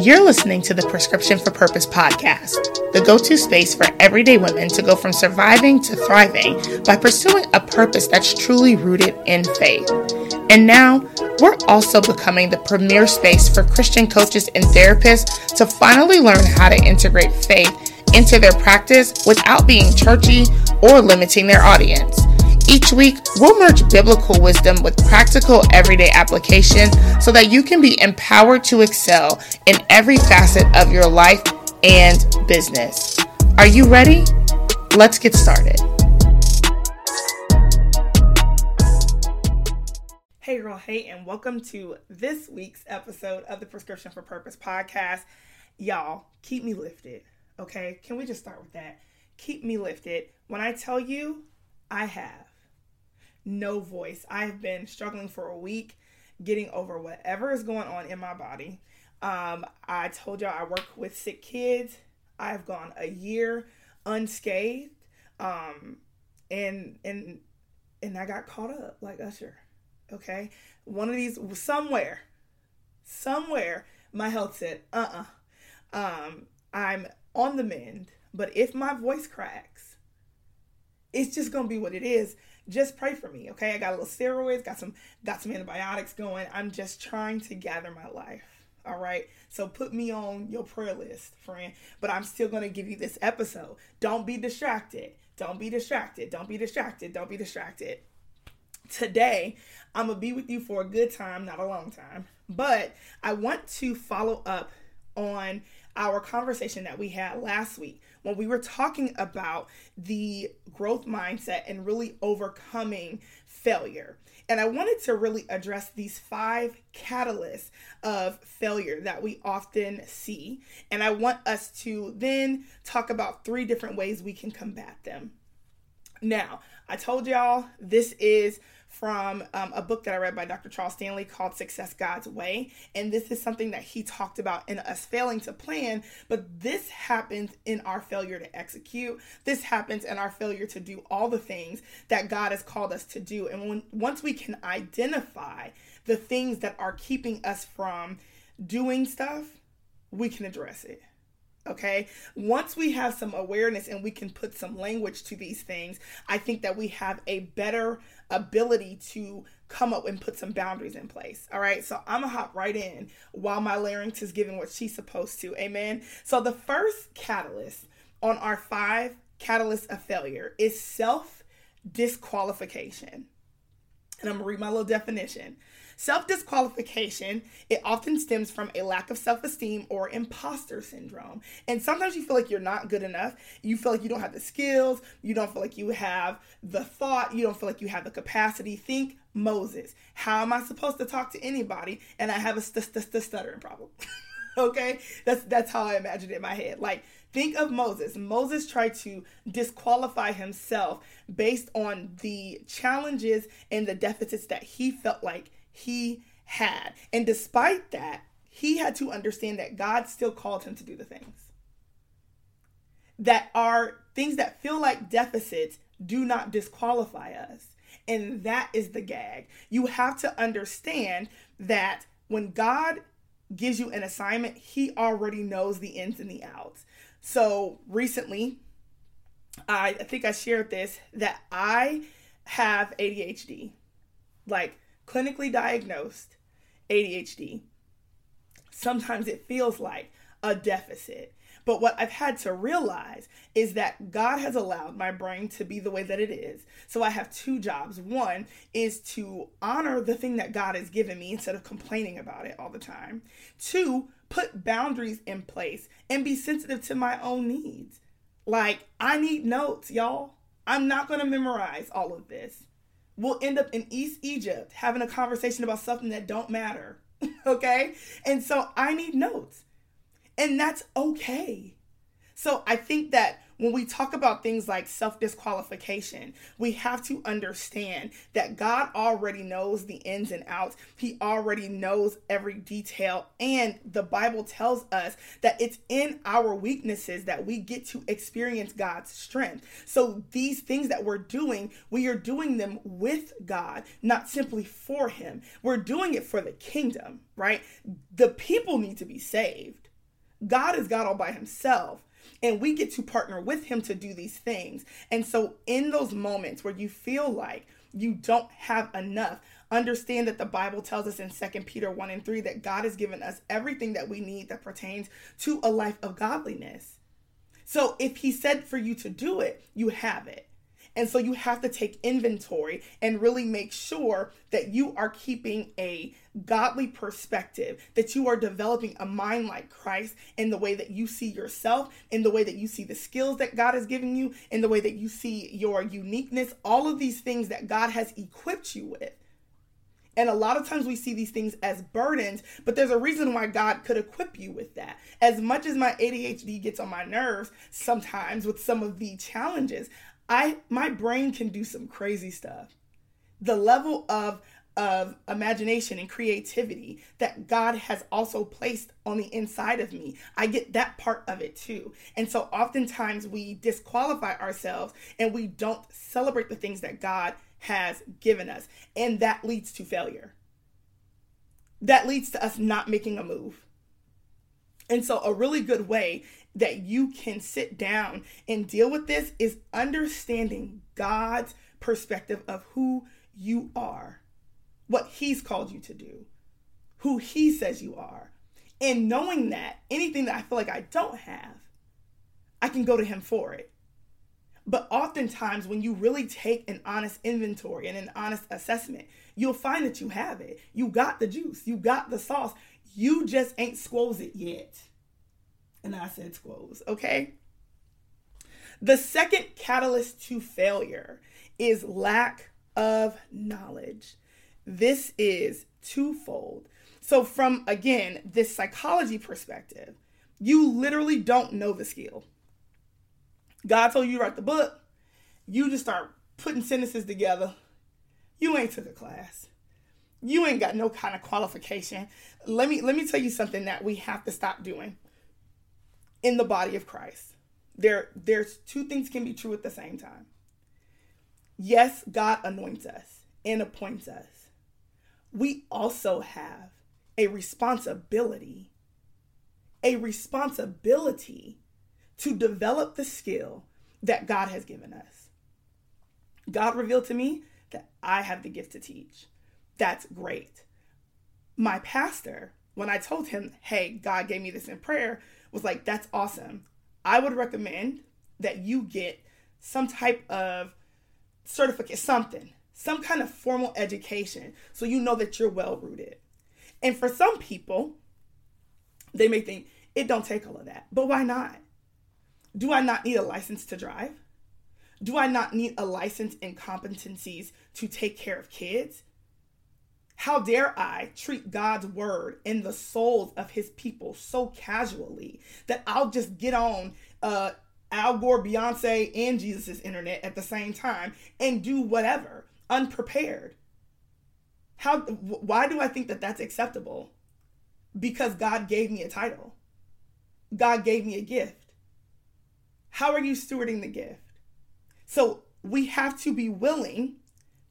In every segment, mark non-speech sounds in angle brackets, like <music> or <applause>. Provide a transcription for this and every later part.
You're listening to the Prescription for Purpose podcast, the go to space for everyday women to go from surviving to thriving by pursuing a purpose that's truly rooted in faith. And now, we're also becoming the premier space for Christian coaches and therapists to finally learn how to integrate faith into their practice without being churchy or limiting their audience. Each week, we'll merge biblical wisdom with practical everyday application so that you can be empowered to excel in every facet of your life and business. Are you ready? Let's get started. Hey, girl, hey, and welcome to this week's episode of the Prescription for Purpose podcast. Y'all, keep me lifted, okay? Can we just start with that? Keep me lifted. When I tell you, I have no voice. I've been struggling for a week getting over whatever is going on in my body. Um, I told y'all I work with sick kids. I've gone a year unscathed. Um, and and and I got caught up like Usher. Okay? One of these somewhere somewhere my health said, "Uh-uh. Um, I'm on the mend, but if my voice cracks, it's just to be what it is just pray for me, okay? I got a little steroids, got some got some antibiotics going. I'm just trying to gather my life. All right. So put me on your prayer list, friend. But I'm still to give you this episode. Don't be distracted. Don't be distracted. Don't be distracted. Don't be distracted. Today, I'm to be with you for a good time, not a long time. But I want to follow up on our conversation that we had last week when we were talking about the growth mindset and really overcoming failure. And I wanted to really address these five catalysts of failure that we often see. And I want us to then talk about three different ways we can combat them. Now, I told y'all this is from um, a book that I read by Dr. Charles Stanley called Success God's Way. And this is something that he talked about in us failing to plan, but this happens in our failure to execute. This happens in our failure to do all the things that God has called us to do. And when once we can identify the things that are keeping us from doing stuff, we can address it. Okay. Once we have some awareness and we can put some language to these things, I think that we have a better ability to come up and put some boundaries in place. All right. So I'm going to hop right in while my larynx is giving what she's supposed to. Amen. So the first catalyst on our five catalysts of failure is self disqualification. And I'm going to read my little definition. Self disqualification, it often stems from a lack of self esteem or imposter syndrome. And sometimes you feel like you're not good enough. You feel like you don't have the skills. You don't feel like you have the thought. You don't feel like you have the capacity. Think Moses. How am I supposed to talk to anybody and I have a st- st- st- stuttering problem? <laughs> okay? That's that's how I imagine it in my head. Like think of Moses. Moses tried to disqualify himself based on the challenges and the deficits that he felt like he had. And despite that, he had to understand that God still called him to do the things that are things that feel like deficits do not disqualify us. And that is the gag. You have to understand that when God gives you an assignment, He already knows the ins and the outs. So recently, I, think I shared this that I have ADHD, like clinically diagnosed ADHD. Sometimes it feels like a deficit. But what I've had to realize is that God has allowed my brain to be the way that it is. So I have two jobs. One is to honor the thing that God has given me instead of complaining about it all the time. Two, put boundaries in place and be sensitive to my own needs. Like, I need notes, y'all. I'm not going to memorize all of this. We'll end up in East Egypt having a conversation about something that don't matter. <laughs> okay? And so I need notes. And that's okay. So I think that when we talk about things like self disqualification, we have to understand that God already knows the ins and outs. He already knows every detail. And the Bible tells us that it's in our weaknesses that we get to experience God's strength. So these things that we're doing, we are doing them with God, not simply for Him. We're doing it for the kingdom, right? The people need to be saved. God is God all by himself. And we get to partner with him to do these things. And so, in those moments where you feel like you don't have enough, understand that the Bible tells us in 2 Peter 1 and 3 that God has given us everything that we need that pertains to a life of godliness. So, if he said for you to do it, you have it. And so you have to take inventory and really make sure that you are keeping a godly perspective, that you are developing a mind like Christ in the way that you see yourself, in the way that you see the skills that God has given you, in the way that you see your uniqueness, all of these things that God has equipped you with. And a lot of times we see these things as burdens, but there's a reason why God could equip you with that. As much as my ADHD gets on my nerves sometimes with some of the challenges, I my brain can do some crazy stuff. The level of of imagination and creativity that God has also placed on the inside of me. I get that part of it too. And so oftentimes we disqualify ourselves and we don't celebrate the things that God has given us. And that leads to failure. That leads to us not making a move. And so, a really good way that you can sit down and deal with this is understanding God's perspective of who you are, what He's called you to do, who He says you are. And knowing that anything that I feel like I don't have, I can go to Him for it. But oftentimes, when you really take an honest inventory and an honest assessment, you'll find that you have it. You got the juice, you got the sauce. You just ain't squoze it yet. And I said squoze, okay? The second catalyst to failure is lack of knowledge. This is twofold. So, from again, this psychology perspective, you literally don't know the skill. God told you to write the book, you just start putting sentences together. You ain't took a class. You ain't got no kind of qualification. Let me let me tell you something that we have to stop doing in the body of Christ. There, there's two things can be true at the same time. Yes, God anoints us and appoints us. We also have a responsibility, a responsibility to develop the skill that God has given us. God revealed to me that I have the gift to teach. That's great. My pastor, when I told him, hey, God gave me this in prayer, was like, that's awesome. I would recommend that you get some type of certificate, something, some kind of formal education so you know that you're well rooted. And for some people, they may think it don't take all of that. But why not? Do I not need a license to drive? Do I not need a license and competencies to take care of kids? How dare I treat God's word and the souls of his people so casually that I'll just get on uh, Al Gore, Beyonce, and Jesus' internet at the same time and do whatever, unprepared? How, why do I think that that's acceptable? because God gave me a title. God gave me a gift. How are you stewarding the gift? So we have to be willing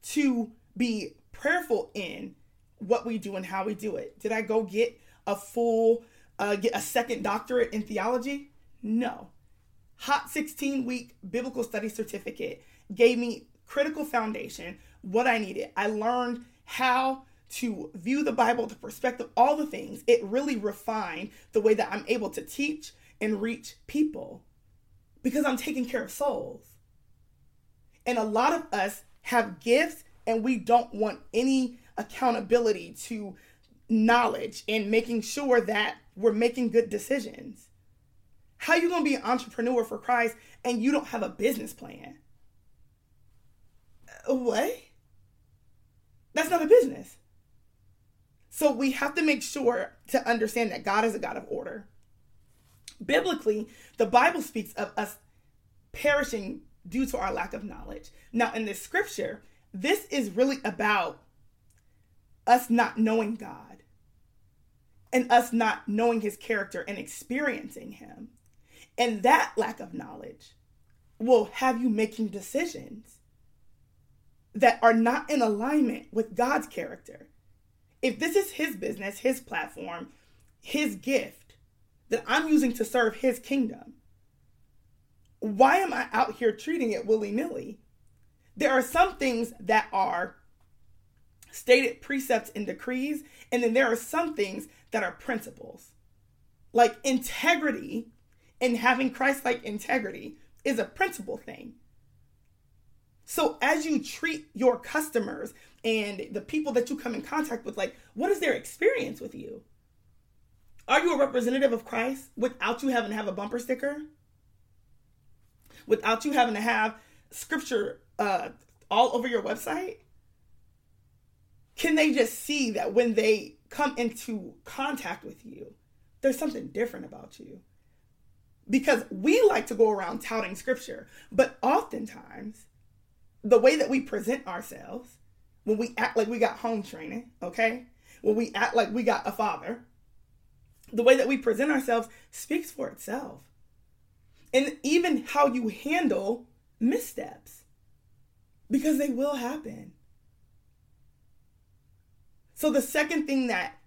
to be prayerful in what we do and how we do it. Did I go get a full, uh, get a second doctorate in theology? No. Hot 16 week biblical study certificate gave me critical foundation, what I needed. I learned how to view the Bible, the perspective, all the things. It really refined the way that I'm able to teach and reach people because I'm taking care of souls. And a lot of us have gifts and we don't want any accountability to knowledge and making sure that we're making good decisions. How you going to be an entrepreneur for Christ and you don't have a business plan? Uh, what? That's not a business. So we have to make sure to understand that God is a God of order. Biblically, the Bible speaks of us perishing due to our lack of knowledge. Now, in this scripture, this is really about us not knowing God and us not knowing his character and experiencing him. And that lack of knowledge will have you making decisions that are not in alignment with God's character. If this is his business, his platform, his gift that I'm using to serve his kingdom, why am I out here treating it willy nilly? There are some things that are stated precepts and decrees, and then there are some things that are principles. Like integrity and having Christ like integrity is a principle thing. So as you treat your customers and the people that you come in contact with, like, what is their experience with you? Are you a representative of Christ without you having to have a bumper sticker? Without you having to have scripture uh, all over your website? Can they just see that when they come into contact with you, there's something different about you? Because we like to go around touting scripture, but oftentimes the way that we present ourselves, when we act like we got home training, okay? When we act like we got a father, the way that we present ourselves speaks for itself. And even how you handle missteps, because they will happen. So, the second thing that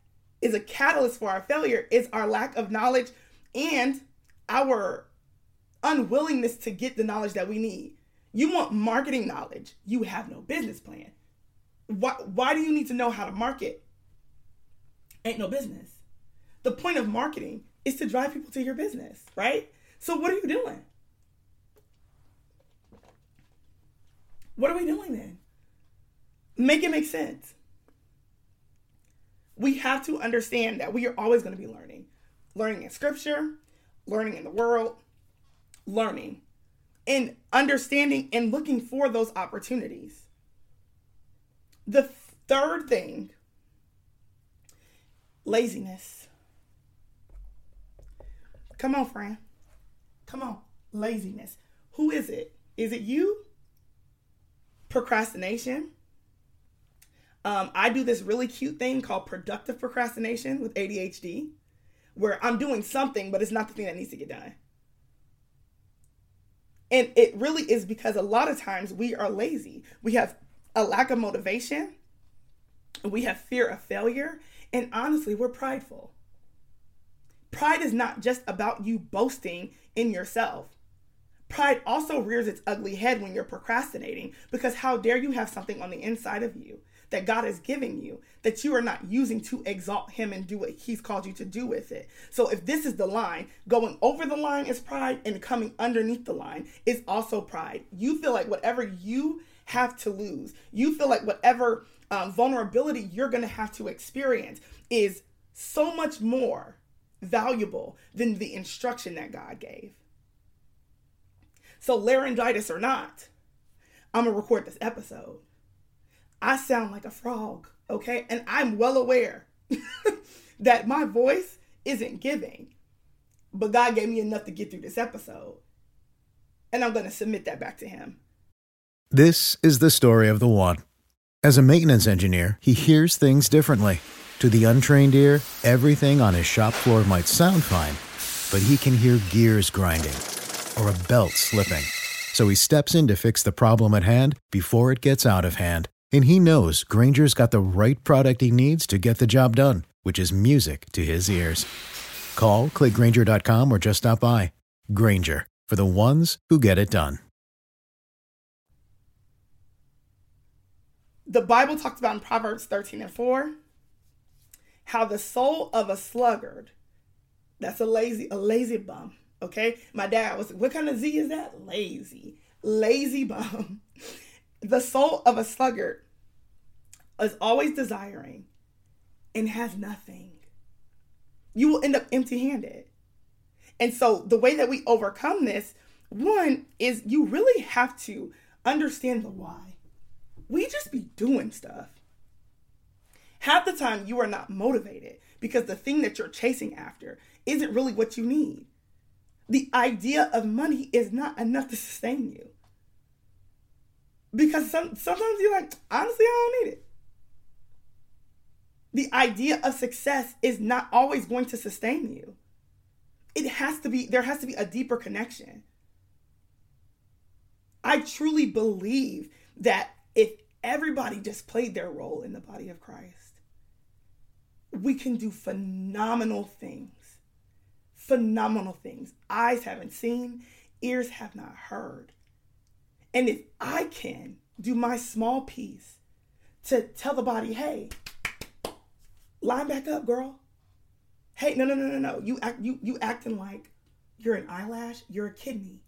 is a catalyst for our failure is our lack of knowledge and our unwillingness to get the knowledge that we need. You want marketing knowledge, you have no business plan. Why, why do you need to know how to market? Ain't no business. The point of marketing is to drive people to your business, right? So, what are you doing? What are we doing then? Make it make sense. We have to understand that we are always going to be learning. Learning in scripture, learning in the world, learning and understanding and looking for those opportunities. The third thing laziness. Come on, friend. Come on. Laziness. Who is it? Is it you? Procrastination. Um, I do this really cute thing called productive procrastination with ADHD, where I'm doing something, but it's not the thing that needs to get done. And it really is because a lot of times we are lazy. We have a lack of motivation, we have fear of failure, and honestly, we're prideful. Pride is not just about you boasting in yourself. Pride also rears its ugly head when you're procrastinating because how dare you have something on the inside of you that God is giving you that you are not using to exalt Him and do what He's called you to do with it. So, if this is the line, going over the line is pride, and coming underneath the line is also pride. You feel like whatever you have to lose, you feel like whatever um, vulnerability you're going to have to experience is so much more valuable than the instruction that God gave. So, laryngitis or not, I'm to record this episode. I sound like a frog, okay? And I'm well aware <laughs> that my voice isn't giving, but God gave me enough to get through this episode. And I'm to submit that back to Him. This is the story of the one. As a maintenance engineer, he hears things differently To the untrained ear, everything on his shop floor might sound fine, but he can hear gears grinding or a belt slipping. So he steps in to fix the problem at hand before it gets out of hand. And he knows Grainger's got the right product he needs to get the job done, which is music to his ears. Call, clickgrainger.com, or just stop by. Grainger, for the ones who get it done. The Bible talks about in Proverbs 13 and 4 how the soul of a sluggard, that's a lazy, a lazy bum. Okay. My dad was, what kind of Z is that? Lazy. Lazy bum. The soul of a sluggard is always desiring and has nothing. You will end up empty handed. And so, the way that we overcome this, one is you really have to understand the why. We just be doing stuff. Half the time, you are not motivated because the thing that you're chasing after isn't really what you need. The idea of money is not enough to sustain you. Because some, sometimes you're like, honestly, I don't need it. The idea of success is not always going to sustain you. It has to be, there has to be a deeper connection. I truly believe that if everybody just played their role in the body of Christ, we can do phenomenal things. Phenomenal things. Eyes haven't seen, ears have not heard. And if I can do my small piece to tell the body, hey, line back up, girl. Hey, no, no, no, no, no. You act you you acting like you're an eyelash, you're a kidney.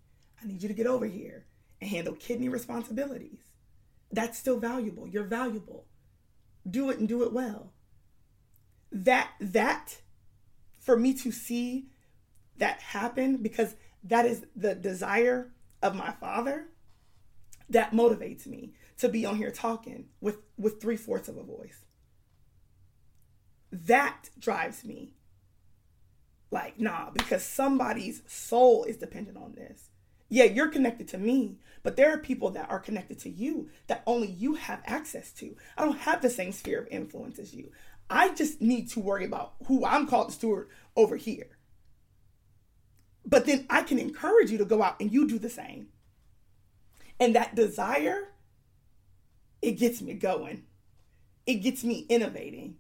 I need you to get over here and handle kidney responsibilities. That's still valuable. You're valuable. Do it and do it well. That that for me to see that happen because that is the desire of my father that motivates me to be on here talking with with three-fourths of a voice. That drives me. Like nah because somebody's soul is dependent on this. Yeah you're connected to me but there are people that are connected to you that only you have access to. I don't have the same sphere of influence as you. I just need to worry about who i'm called to steward over here but then i can encourage you to go out and you do the same and that desire, it gets me going. It gets me innovating.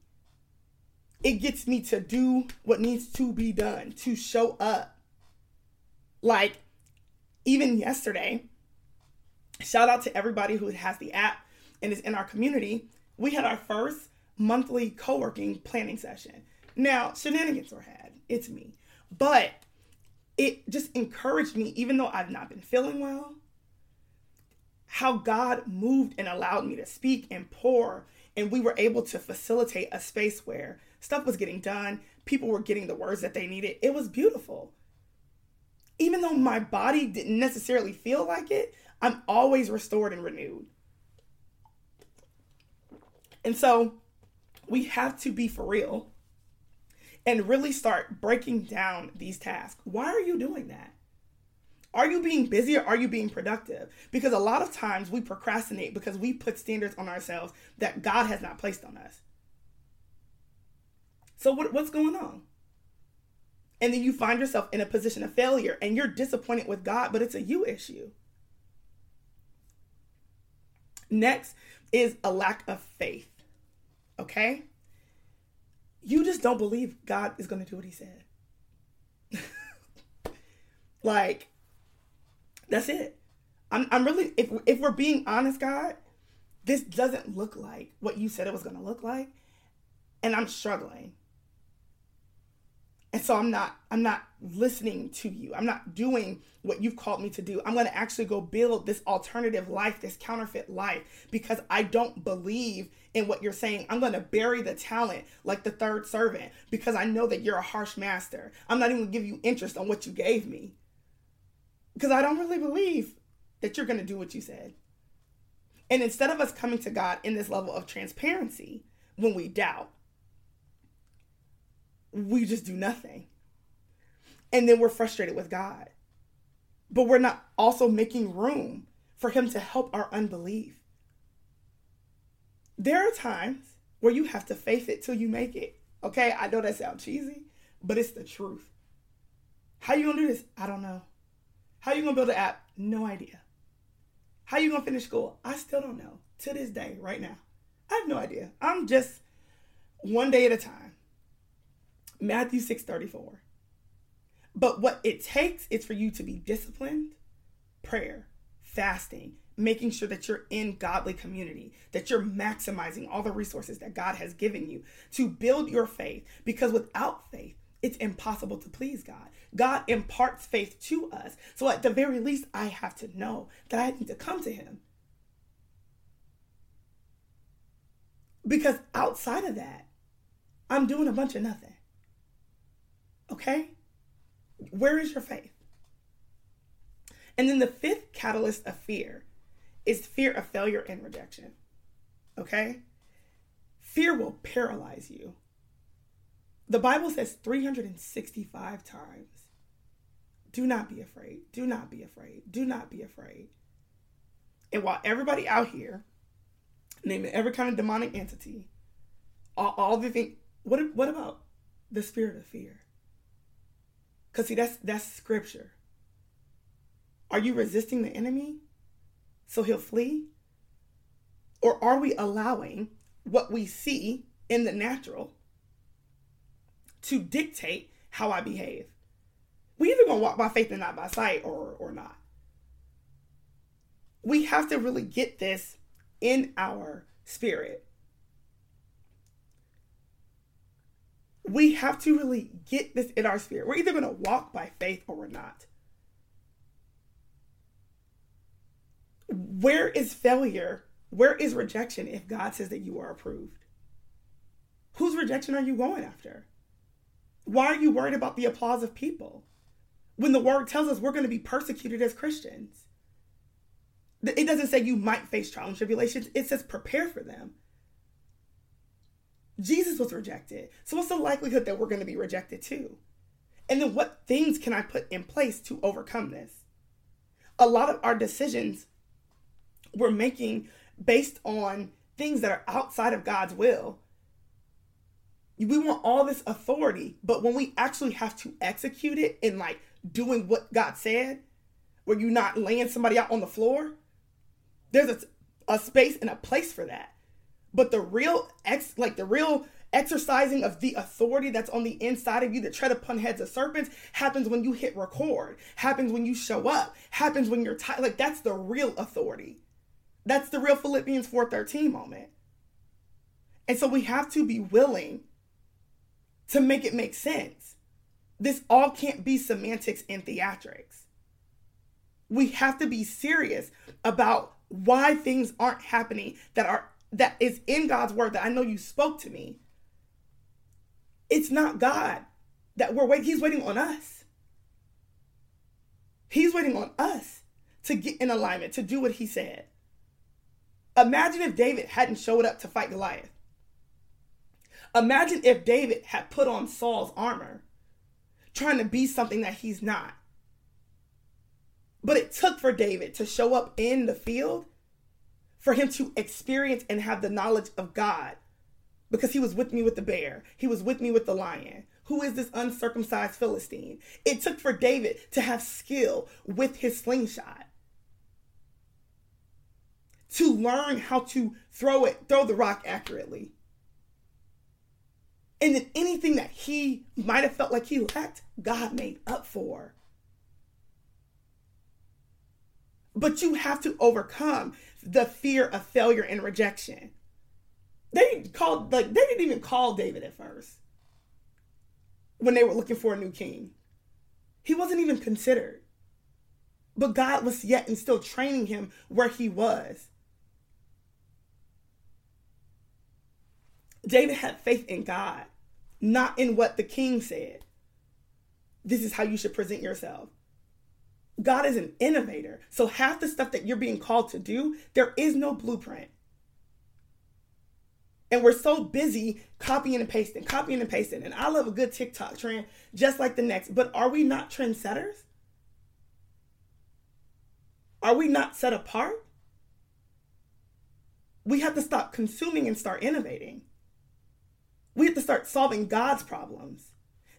It gets me to do what needs to be done, to show up. Like, even yesterday, shout out to everybody who has the app and is in our community. We had our first monthly co working planning session. Now, shenanigans were had, it's me. But it just encouraged me, even though I've not been feeling well, how God moved and allowed me to speak and pour. And we were able to facilitate a space where stuff was getting done, people were getting the words that they needed. It was beautiful. Even though my body didn't necessarily feel like it, I'm always restored and renewed. And so we have to be for real and really start breaking down these tasks. Why are you doing that? Are you being busy or are you being productive? Because a lot of times we procrastinate because we put standards on ourselves that God has not placed on us. So, what, what's going on? And then you find yourself in a position of failure and you're disappointed with God, but it's a you issue. Next is a lack of faith. Okay? You just don't believe God is going to do what he said. <laughs> like, that's it. I'm, I'm really, if, if we're being honest, God, this doesn't look like what you said it was going to look like. And I'm struggling. And so I'm not, I'm not listening to you. I'm not doing what you've called me to do. I'm going to actually go build this alternative life, this counterfeit life, because I don't believe in what you're saying. I'm going to bury the talent like the third servant because I know that you're a harsh master. I'm not even going to give you interest on what you gave me because I don't really believe that you're going to do what you said. And instead of us coming to God in this level of transparency when we doubt, we just do nothing. And then we're frustrated with God. But we're not also making room for Him to help our unbelief. There are times where you have to faith it till you make it. Okay, I know that sounds cheesy, but it's the truth. How you gonna do this? I don't know. How you gonna build an app? No idea. How you gonna finish school? I still don't know. To this day, right now. I have no idea. I'm just one day at a time. Matthew 6:34. But what it takes is for you to be disciplined, prayer, fasting, making sure that you're in godly community, that you're maximizing all the resources that God has given you to build your faith. Because without faith, it's impossible to please God. God imparts faith to us. So at the very least, I have to know that I need to come to Him. Because outside of that, I'm doing a bunch of nothing. Okay? Where is your faith? And then the fifth catalyst of fear is fear of failure and rejection. Okay? Fear will paralyze you. The Bible says 365 times do not be afraid, do not be afraid, do not be afraid. And while everybody out here, naming every kind of demonic entity, all, all the things, what, what about the spirit of fear? Because see, that's that's scripture. Are you resisting the enemy so he'll flee? Or are we allowing what we see in the natural to dictate how I behave? We either gonna walk by faith and not by sight or or not. We have to really get this in our spirit. We have to really get this in our spirit. We're either gonna walk by faith or we're not. where is failure? Where is rejection if God says that you are approved? Whose rejection are you going after? Why are you worried about the applause of people? When the word tells us we're going to be persecuted as Christians. It doesn't say you might face trials and tribulations, it says prepare for them. Jesus was rejected. So, what's the likelihood that we're going to be rejected too? And then, what things can I put in place to overcome this? A lot of our decisions we're making based on things that are outside of God's will. We want all this authority, but when we actually have to execute it in like doing what God said, where you're not laying somebody out on the floor, there's a, a space and a place for that. But the real ex like the real exercising of the authority that's on the inside of you that tread upon heads of serpents happens when you hit record, happens when you show up, happens when you're tired. Like that's the real authority. That's the real Philippians 4:13 moment. And so we have to be willing to make it make sense. This all can't be semantics and theatrics. We have to be serious about why things aren't happening that are that is in God's word that I know you spoke to me. It's not God that we're waiting. He's waiting on us. He's waiting on us to get in alignment, to do what he said. Imagine if David hadn't showed up to fight Goliath. Imagine if David had put on Saul's armor, trying to be something that he's not. But it took for David to show up in the field for him to experience and have the knowledge of God because he was with me with the bear, he was with me with the lion. Who is this uncircumcised Philistine? It took for David to have skill with his slingshot to learn how to throw it, throw the rock accurately. And then anything that he might have felt like he lacked, God made up for. But you have to overcome the fear of failure and rejection. They called like they didn't even call David at first when they were looking for a new king. He wasn't even considered. But God was yet and still training him where he was. David had faith in God, not in what the king said. This is how you should present yourself. God is an innovator. So, half the stuff that you're being called to do, there is no blueprint. And we're so busy copying and pasting, copying and pasting. And I love a good TikTok trend just like the next. But are we not trendsetters? Are we not set apart? We have to stop consuming and start innovating. We have to start solving God's problems.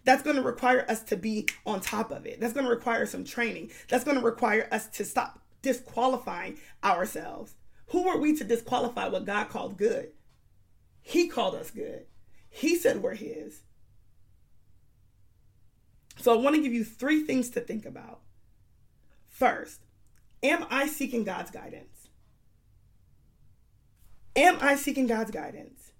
That's going to require us to be on top of it. That's going to require some training. That's going to require us to stop disqualifying ourselves. Who are we to disqualify what God called good? He called us good. He said we're His. So I want to give you three things to think about. First, am I seeking God's guidance? Am I seeking God's guidance?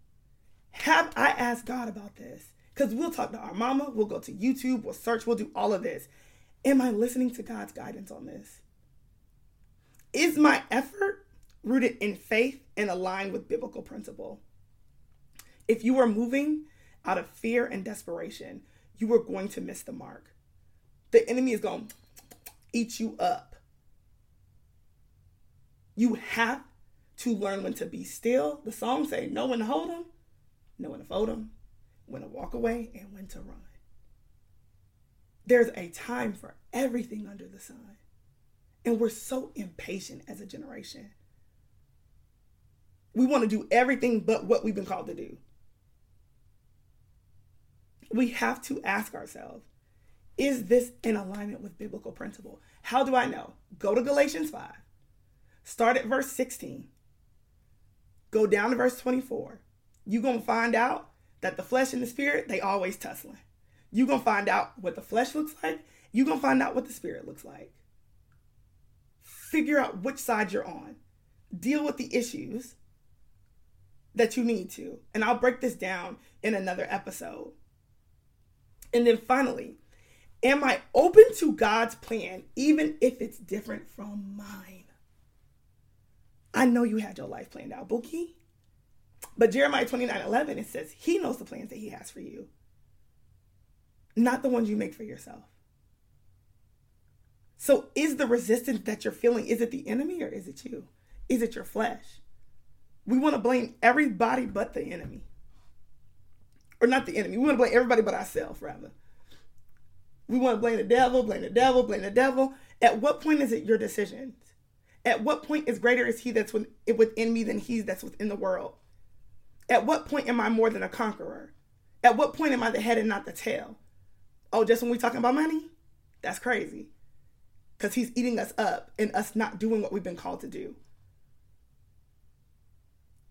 Have I asked God about this? Because we'll talk to our mama, we'll go to YouTube, we'll search, we'll do all of this. Am I listening to God's guidance on this? Is my effort rooted in faith and aligned with biblical principle? If you are moving out of fear and desperation, you are going to miss the mark. The enemy is going to eat you up. You have to learn when to be still. The song say, "No one to hold them, no one to fold them, when to walk away, and when to run. There's a time for everything under the sun. And we're so impatient as a generation. We want to do everything but what we've been called to do we have to ask ourselves is this in alignment with biblical principle? How do I know? Go to Galatians 5. Start at verse 16. Go down to verse 24. You're going to find out that the flesh and the spirit, they always tussling. You're going to find out what the flesh looks like. You're going to find out what the spirit looks like. Figure out which side you're on. Deal with the issues that you need to. And I'll break this down in another episode. And then finally, am I open to God's plan, even if it's different from mine? I know you had your life planned out, Bookie. But Jeremiah 29 11, it says, He knows the plans that He has for you, not the ones you make for yourself. So, is the resistance that you're feeling, is it the enemy or is it you? Is it your flesh? We want to blame everybody but the enemy or not the enemy. We want to blame everybody but ourselves, rather. We want to blame the devil, blame the devil, blame the devil. At what point is it your decisions? At what point is greater is he that's within me than he that's within the world? At what point am I more than a conqueror? At what point am I the head and not the tail? Oh, just when we talking about money? That's crazy. Because he's eating us up and us not doing what we've been called to do.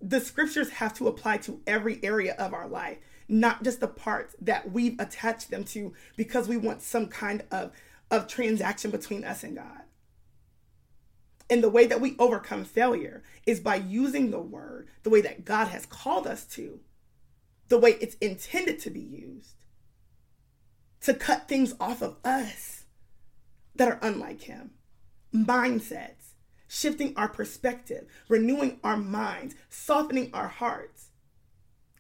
The scriptures have to apply to every area of our life not just the parts that we've attached them to because we want some kind of, of transaction between us and God. And the way that we overcome failure is by using the word the way that God has called us to, the way it's intended to be used, to cut things off of us that are unlike Him. Mindsets, shifting our perspective, renewing our minds, softening our hearts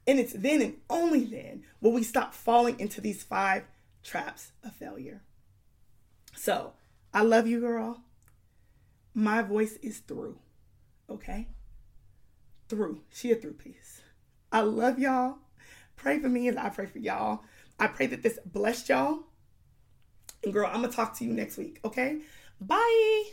and it's then and only then will we stop falling into these five traps of failure. So, I love you, girl. My voice is through. Okay? Through. She a through piece. I love y'all. Pray for me as I pray for y'all. I pray that this blessed y'all. And girl, I'm gonna talk to you next week, okay? Bye.